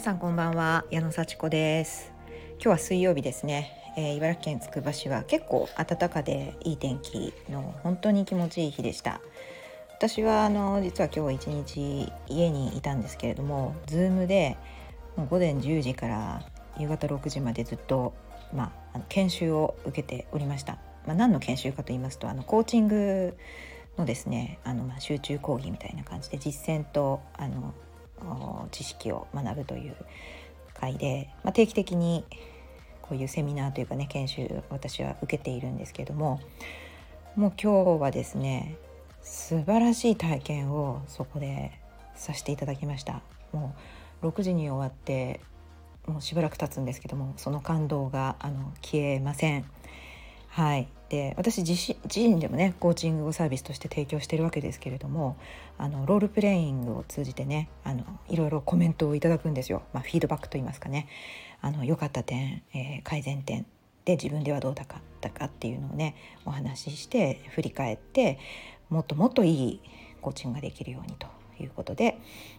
皆さんこんばんは矢野幸子です。今日は水曜日ですね、えー、茨城県つくば市は結構暖かでいい天気の本当に気持ちいい日でした。私はあの実は今日一日家にいたんですけれども Zoom でもう午前10時から夕方6時までずっと、まあ、の研修を受けておりました、まあ、何の研修かと言いますとあのコーチングのですねあの、まあ、集中講義みたいな感じで実践とあの知識を学ぶという会で、まあ、定期的にこういうセミナーというかね研修私は受けているんですけどももう今日はですね素晴らしい体験をそこでさせていただきました。もう6時に終わってもうしばらく経つんですけどもその感動があの消えません。はい。で私自身でもねコーチングをサービスとして提供してるわけですけれどもあのロールプレイングを通じてねあのいろいろコメントをいただくんですよ、まあ、フィードバックといいますかね良かった点、えー、改善点で自分ではどうだったかっていうのをねお話しして振り返ってもっともっといいコーチングができるようにということで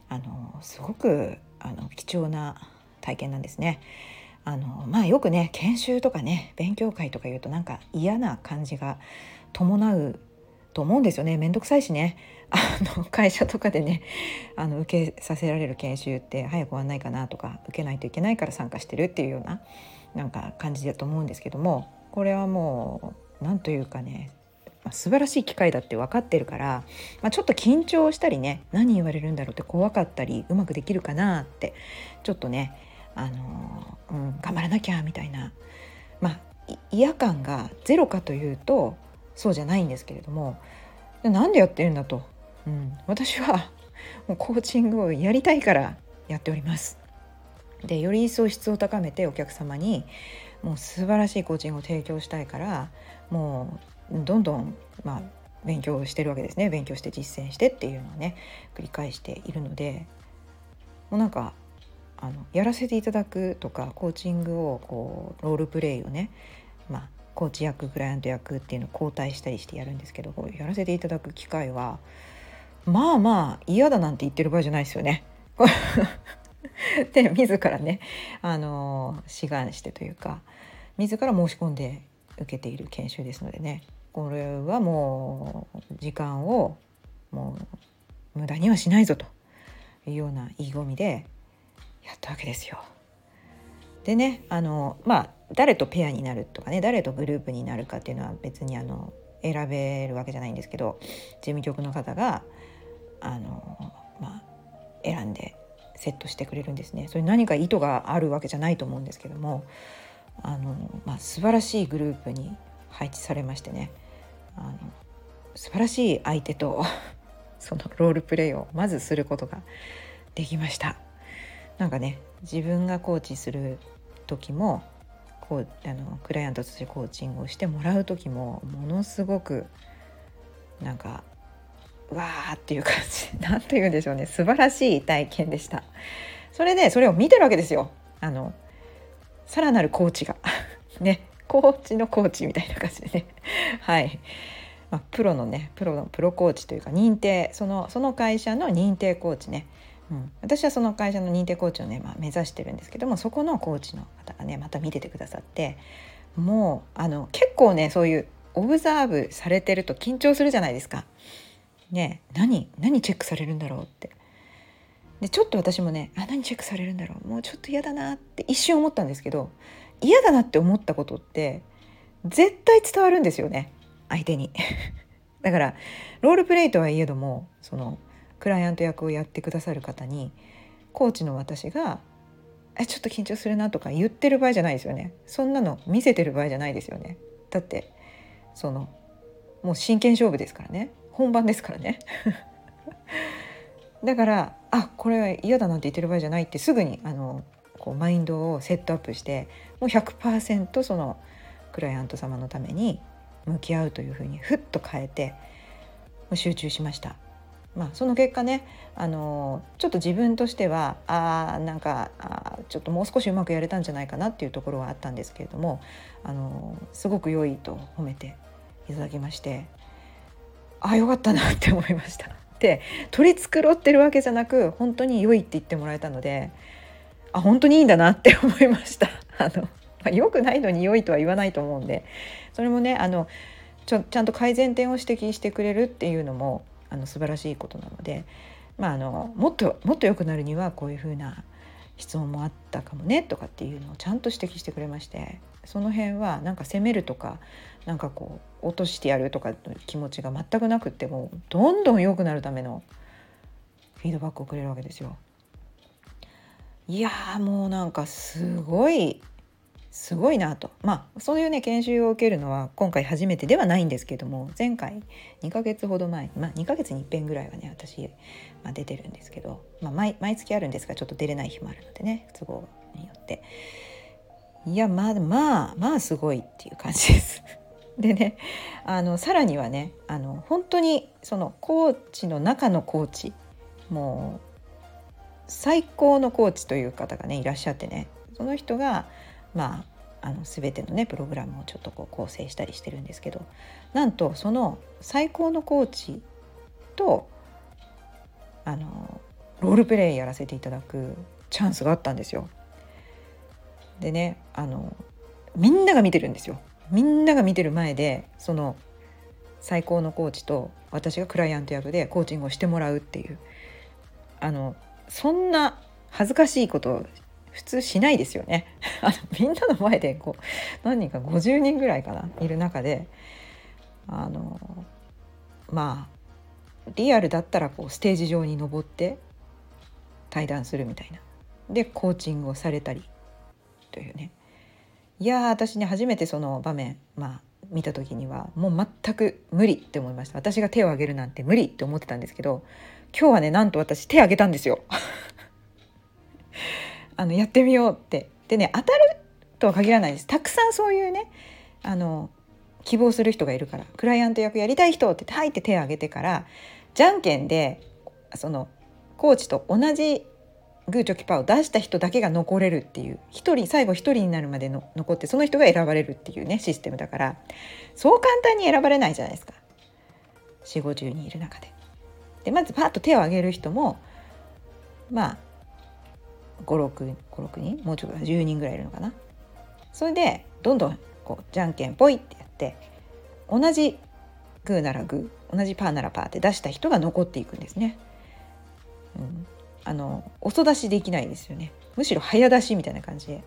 あのすごくあの貴重な体験なんですね。あのまあよくね研修とかね勉強会とかいうとなんか嫌な感じが伴うと思うんですよね。面倒くさいしね。あの会社とかでねあの受けさせられる研修って早く終わんないかなとか受けないといけないから参加してるっていうようななんか感じだと思うんですけどもこれはもう何というかね素晴らしい機会だって分かってるから、まあ、ちょっと緊張したりね何言われるんだろうって怖かったりうまくできるかなってちょっとねあの、うん、頑張らなきゃみたいな、まあ、嫌感がゼロかというとそうじゃないんですけれども。なんでやってるんだと、うん、私は もうコーチングをやりたいからやっております。でより一層質を高めてお客様にもう素晴らしいコーチングを提供したいからもうどんどん、まあ、勉強してるわけですね。勉強して実践してっていうのをね繰り返しているので。もうなんかあのやらせていただくとかコーチングをこうロールプレイをね、まあ、コーチ役クライアント役っていうのを交代したりしてやるんですけどやらせていただく機会はまあまあ嫌だなんて言ってる場合じゃないですよね。で自らねあの志願してというか自ら申し込んで受けている研修ですのでねこれはもう時間をもう無駄にはしないぞというような意気込みでやったわけですよ。でねあのまあ誰とペアになるとかね誰とグループになるかっていうのは別にあの選べるわけじゃないんですけど事務局の方があの、まあ、選んでセットしてくれるんですね。それ何か意図があるわけじゃないと思うんですけどもあの、まあ、素晴らしいグループに配置されましてねあの素晴らしい相手と そのロールプレイをまずすることができました。なんかね自分がコーチする時もこうあのクライアントとしてコーチングをしてもらう時もものすごくなんかわーっていう感じ 何と言うんでしょうね素晴らしい体験でした。それでそれを見てるわけですよ。あのさらなるコーチが。ねコーチのコーチみたいな感じでね。はい、まあ、プロのねプロのプロコーチというか認定そのその会社の認定コーチね。うん、私はその会社の認定コーチをね、まあ、目指してるんですけどもそこのコーチの方がねまた見ててくださってもうあの結構ねそういうオブザーブされてると緊張するじゃないですか。ね何何チェックされるんだろうって。でちょっと私もねあ何チェックされるんだろうもうちょっと嫌だなって一瞬思ったんですけど嫌だなって思ったことって絶対伝わるんですよね相手に。だからロールプレイとはいえどもそのクライアント役をやってくださる方にコーチの私が「えちょっと緊張するな」とか言ってる場合じゃないですよね。そんなの見せてる場合じゃないですよね。だってそのもう真剣勝負ですからね。本番ですからね。だからあこれは嫌だなんて言ってる場合じゃないってすぐにあのこうマインドをセットアップしてもう100%そのクライアント様のために向き合うというふうにふっと変えて集中しました。まあ、その結果ねあのちょっと自分としてはあなんかあちょっともう少しうまくやれたんじゃないかなっていうところはあったんですけれどもあのすごく良いと褒めていただきましてあよかったなって思いました。で取り繕ってるわけじゃなく本当に良いって言ってもらえたのであ本当にいいんだなって思いました。あのまあ、良くないのに良いとは言わないと思うんでそれもねあのちょちゃんと改善点を指摘してくれるっていうのもあの素晴らしいことなので、まあ、あのもっともっと良くなるにはこういうふうな質問もあったかもねとかっていうのをちゃんと指摘してくれましてその辺はなんか責めるとかなんかこう落としてやるとかの気持ちが全くなくってもどんどん良くなるためのフィードバックをくれるわけですよ。いやもうなんかすごいすごいなとまあそういうね研修を受けるのは今回初めてではないんですけども前回2ヶ月ほど前まあ2ヶ月に1遍ぐらいはね私、まあ、出てるんですけど、まあ毎、毎月あるんですがちょっと出れない日もあるのでね都合によっていやまあまあまあすごいっていう感じです。でねあのさらにはねあの本当にそのコーチの中のコーチもう最高のコーチという方がねいらっしゃってねその人がまあ、あの全てのねプログラムをちょっとこう構成したりしてるんですけどなんとその最高のコーチとあのロールプレイやらせていただくチャンスがあったんですよ。でねあのみんなが見てるんですよ。みんなが見てる前でその最高のコーチと私がクライアント役でコーチングをしてもらうっていうあのそんな恥ずかしいこと普通しないですよね。あのみんなの前でこう何人か50人ぐらいかないる中であのまあリアルだったらこうステージ上に登って対談するみたいな。でコーチングをされたりというね。いや私ね初めてその場面まあ見た時にはもう全く無理って思いました。私が手を挙げるなんて無理って思ってたんですけど今日はねなんと私手挙げたんですよ。あのやってみようって。でね当たるとは限らないです。たくさんそういうねあの希望する人がいるからクライアント役やりたい人ってはいって手を挙げてからじゃんけんでそのコーチと同じグーチョキパーを出した人だけが残れるっていう1人最後1人になるまでの残ってその人が選ばれるっていうねシステムだからそう簡単に選ばれないじゃないですか。4 5 0人いる中で。でまずパッと手を挙げる人もまあ56人？もうちょっと10人ぐらいいるのかな？それでどんどんこうじゃんけんぽいってやって同じグーならグー同じパーならパーって出した人が残っていくんですね。うん、あの遅出しできないですよね。むしろ早出しみたいな感じで。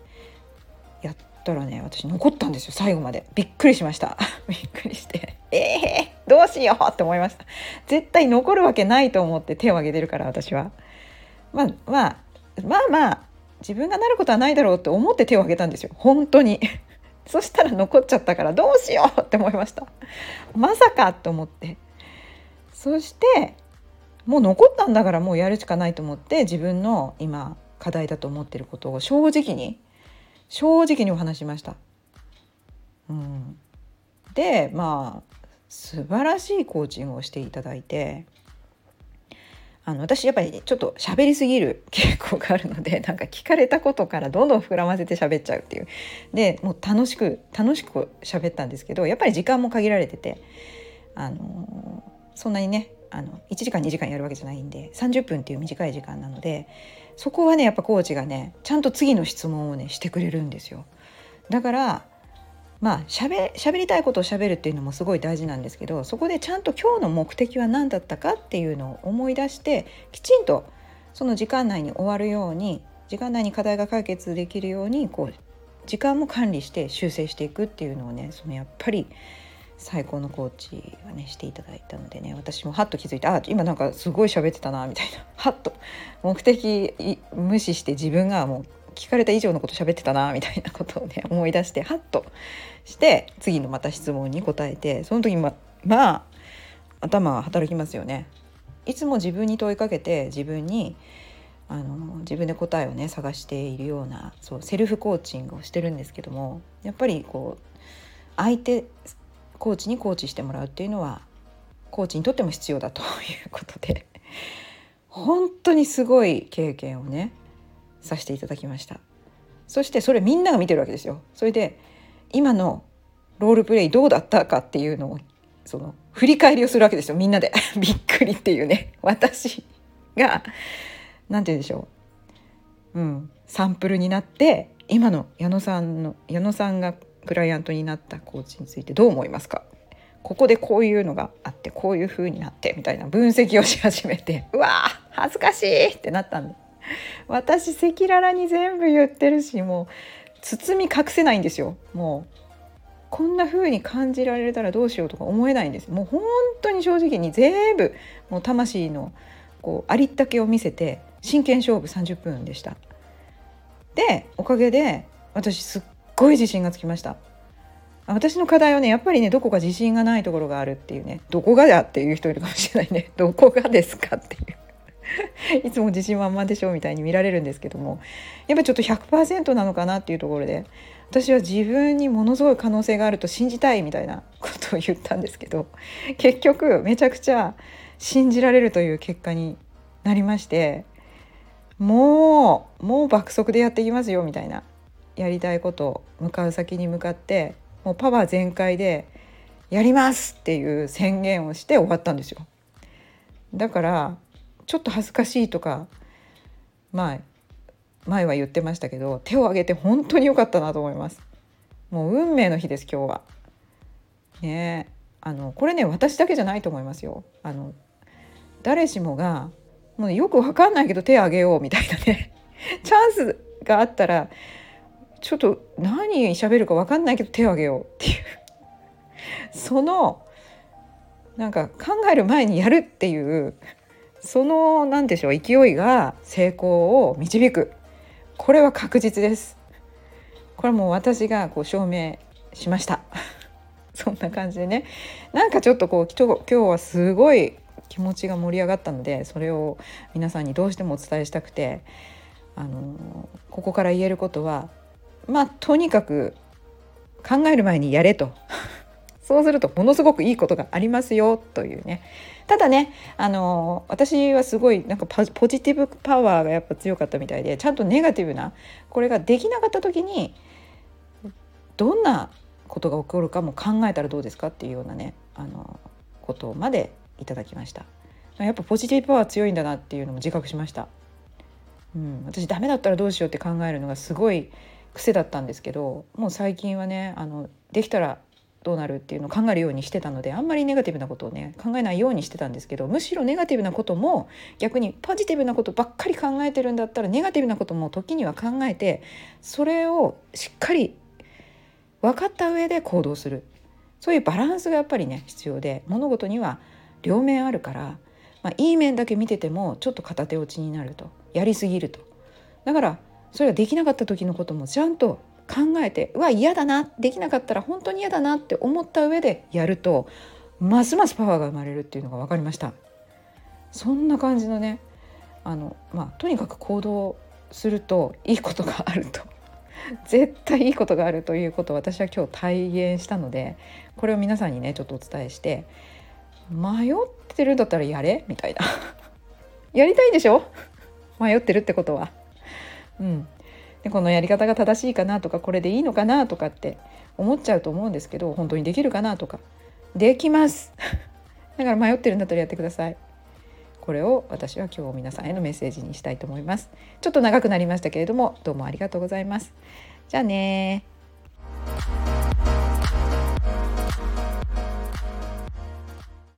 やったらね私残ったんですよ最後まで。びっくりしました。びっくりして。ええー、どうしようって思いました。絶対残るわけないと思って手を挙げてるから私は。まあまあまあまあ自分がなることはないだろうって思って手を挙げたんですよ。本当に。そしたら残っちゃったからどうしようって思いました。まさかと思って。そしてもう残ったんだからもうやるしかないと思って自分の今課題だと思ってることを正直に正直にお話しました。うん、でまあ素晴らしいコーチングをしていただいてあの私やっぱりちょっと喋りすぎる傾向があるので なんか聞かれたことからどんどん膨らませて喋っちゃうっていうでもう楽しく楽しく喋ったんですけどやっぱり時間も限られててあのそんなにねあの1時間2時間やるわけじゃないんで30分っていう短い時間なのでそこはねやっぱコーチがねちゃんと次の質問をねしてくれるんですよ。だからまあしゃべりたいことをしゃべるっていうのもすごい大事なんですけどそこでちゃんと今日の目的は何だったかっていうのを思い出してきちんとその時間内に終わるように時間内に課題が解決できるようにこう時間も管理して修正していくっていうのをねそのやっぱり最高のコーチがねしていただいたのでね私もハッと気づいてあ今なんかすごい喋ってたなみたいな。ハッと。目的無視して自分がもう聞かれた以上のこと喋ってたなみたいなことをね思い出してハッとして次のまた質問に答えてその時ままあ頭は働きますよね。いつも自分に問いかけて自分にあの自分で答えをね探しているようなそうセルフコーチングをしてるんですけどもやっぱりこう相手コーチにコーチしてもらうっていうのはコーチにとっても必要だということで本当にすごい経験をねさせていただきました。そしてそれみんなが見てるわけですよ。それで今のロールプレイどうだったかっていうのをその振り返りをするわけですよ。みんなで。びっくりっていうね。私が何て言うんでしょう。うん。サンプルになって今の矢野さんの矢野さんがクライアントになったコーチについてどう思いますか？ここでこういうのがあってこういう風になってみたいな分析をし始めてうわー恥ずかしいってなったんで。す 私赤裸々に全部言ってるしもう包み隠せないんですよ。もうこんな風に感じられたらどうしようとか思えないんです。もう本当に正直に全部もう魂のこうありったけを見せて真剣勝負30分でした。でおかげで私すっごい自信がつきました。私の課題はねやっぱりねどこか自信がないところがあるっていうね。どこがだっていう人いるかもしれないね。どこがですかっていう。いつも自信満々でしょみたいに見られるんですけどもやっぱちょっと100%なのかなっていうところで私は自分にものすごい可能性があると信じたいみたいなことを言ったんですけど 結局めちゃくちゃ信じられるという結果になりましてもうもう爆速でやっていきますよみたいなやりたいこと向かう先に向かってもうパワー全開でやりますっていう宣言をして終わったんですよ。だからちょっと恥ずかしいとかまあ前は言ってましたけど手を挙げて本当に良かったなと思います。もう運命の日です今日は。ねあのこれね私だけじゃないと思いますよ。あの誰しもがもうよくわかんないけど手を挙げようみたいなね。チャンスがあったらちょっと何喋るかわかんないけど手を挙げようっていう。そのなんか考える前にやるっていうその何でしょう勢いが成功を導く。これは確実です。これはもう私がこう証明しました。そんな感じでね。なんかちょっとこう今日はすごい気持ちが盛り上がったのでそれを皆さんにどうしてもお伝えしたくてあのここから言えることはまあとにかく考える前にやれと。そうするとものすごくいいことがありますよというね。ただねあの私はすごいなんかポジティブパワーがやっぱ強かったみたいでちゃんとネガティブなこれができなかった時にどんなことが起こるかも考えたらどうですかっていうようなねあのことまでいただきました。やっぱポジティブパワー強いんだなっていうのも自覚しました、うん、私ダメだったらどうしようって考えるのがすごい癖だったんですけどもう最近はねあのできたらどうなるっていうのを考えるようにしてたのであんまりネガティブなことをね考えないようにしてたんですけどむしろネガティブなことも逆にポジティブなことばっかり考えてるんだったらネガティブなことも時には考えてそれをしっかり分かった上で行動する。そういうバランスがやっぱりね必要で物事には両面あるから、まあ、いい面だけ見ててもちょっと片手落ちになるとやりすぎると。だからそれができなかった時のこともちゃんと考えてうわ嫌だなできなかったら本当に嫌だなって思った上でやるとますますパワーが生まれるっていうのが分かりました。そんな感じのねあの、まあ、とにかく行動するといいことがあると。絶対いいことがあるということを私は今日体現したのでこれを皆さんにねちょっとお伝えして迷ってるんだったらやれみたいな。やりたいんでしょ？迷ってるってことは。うん。でこのやり方が正しいかなとかこれでいいのかなとかって思っちゃうと思うんですけど本当にできるかなとか。できます。だから迷ってるんだったらやってください。これを私は今日皆さんへのメッセージにしたいと思います。ちょっと長くなりましたけれどもどうもありがとうございます。じゃあね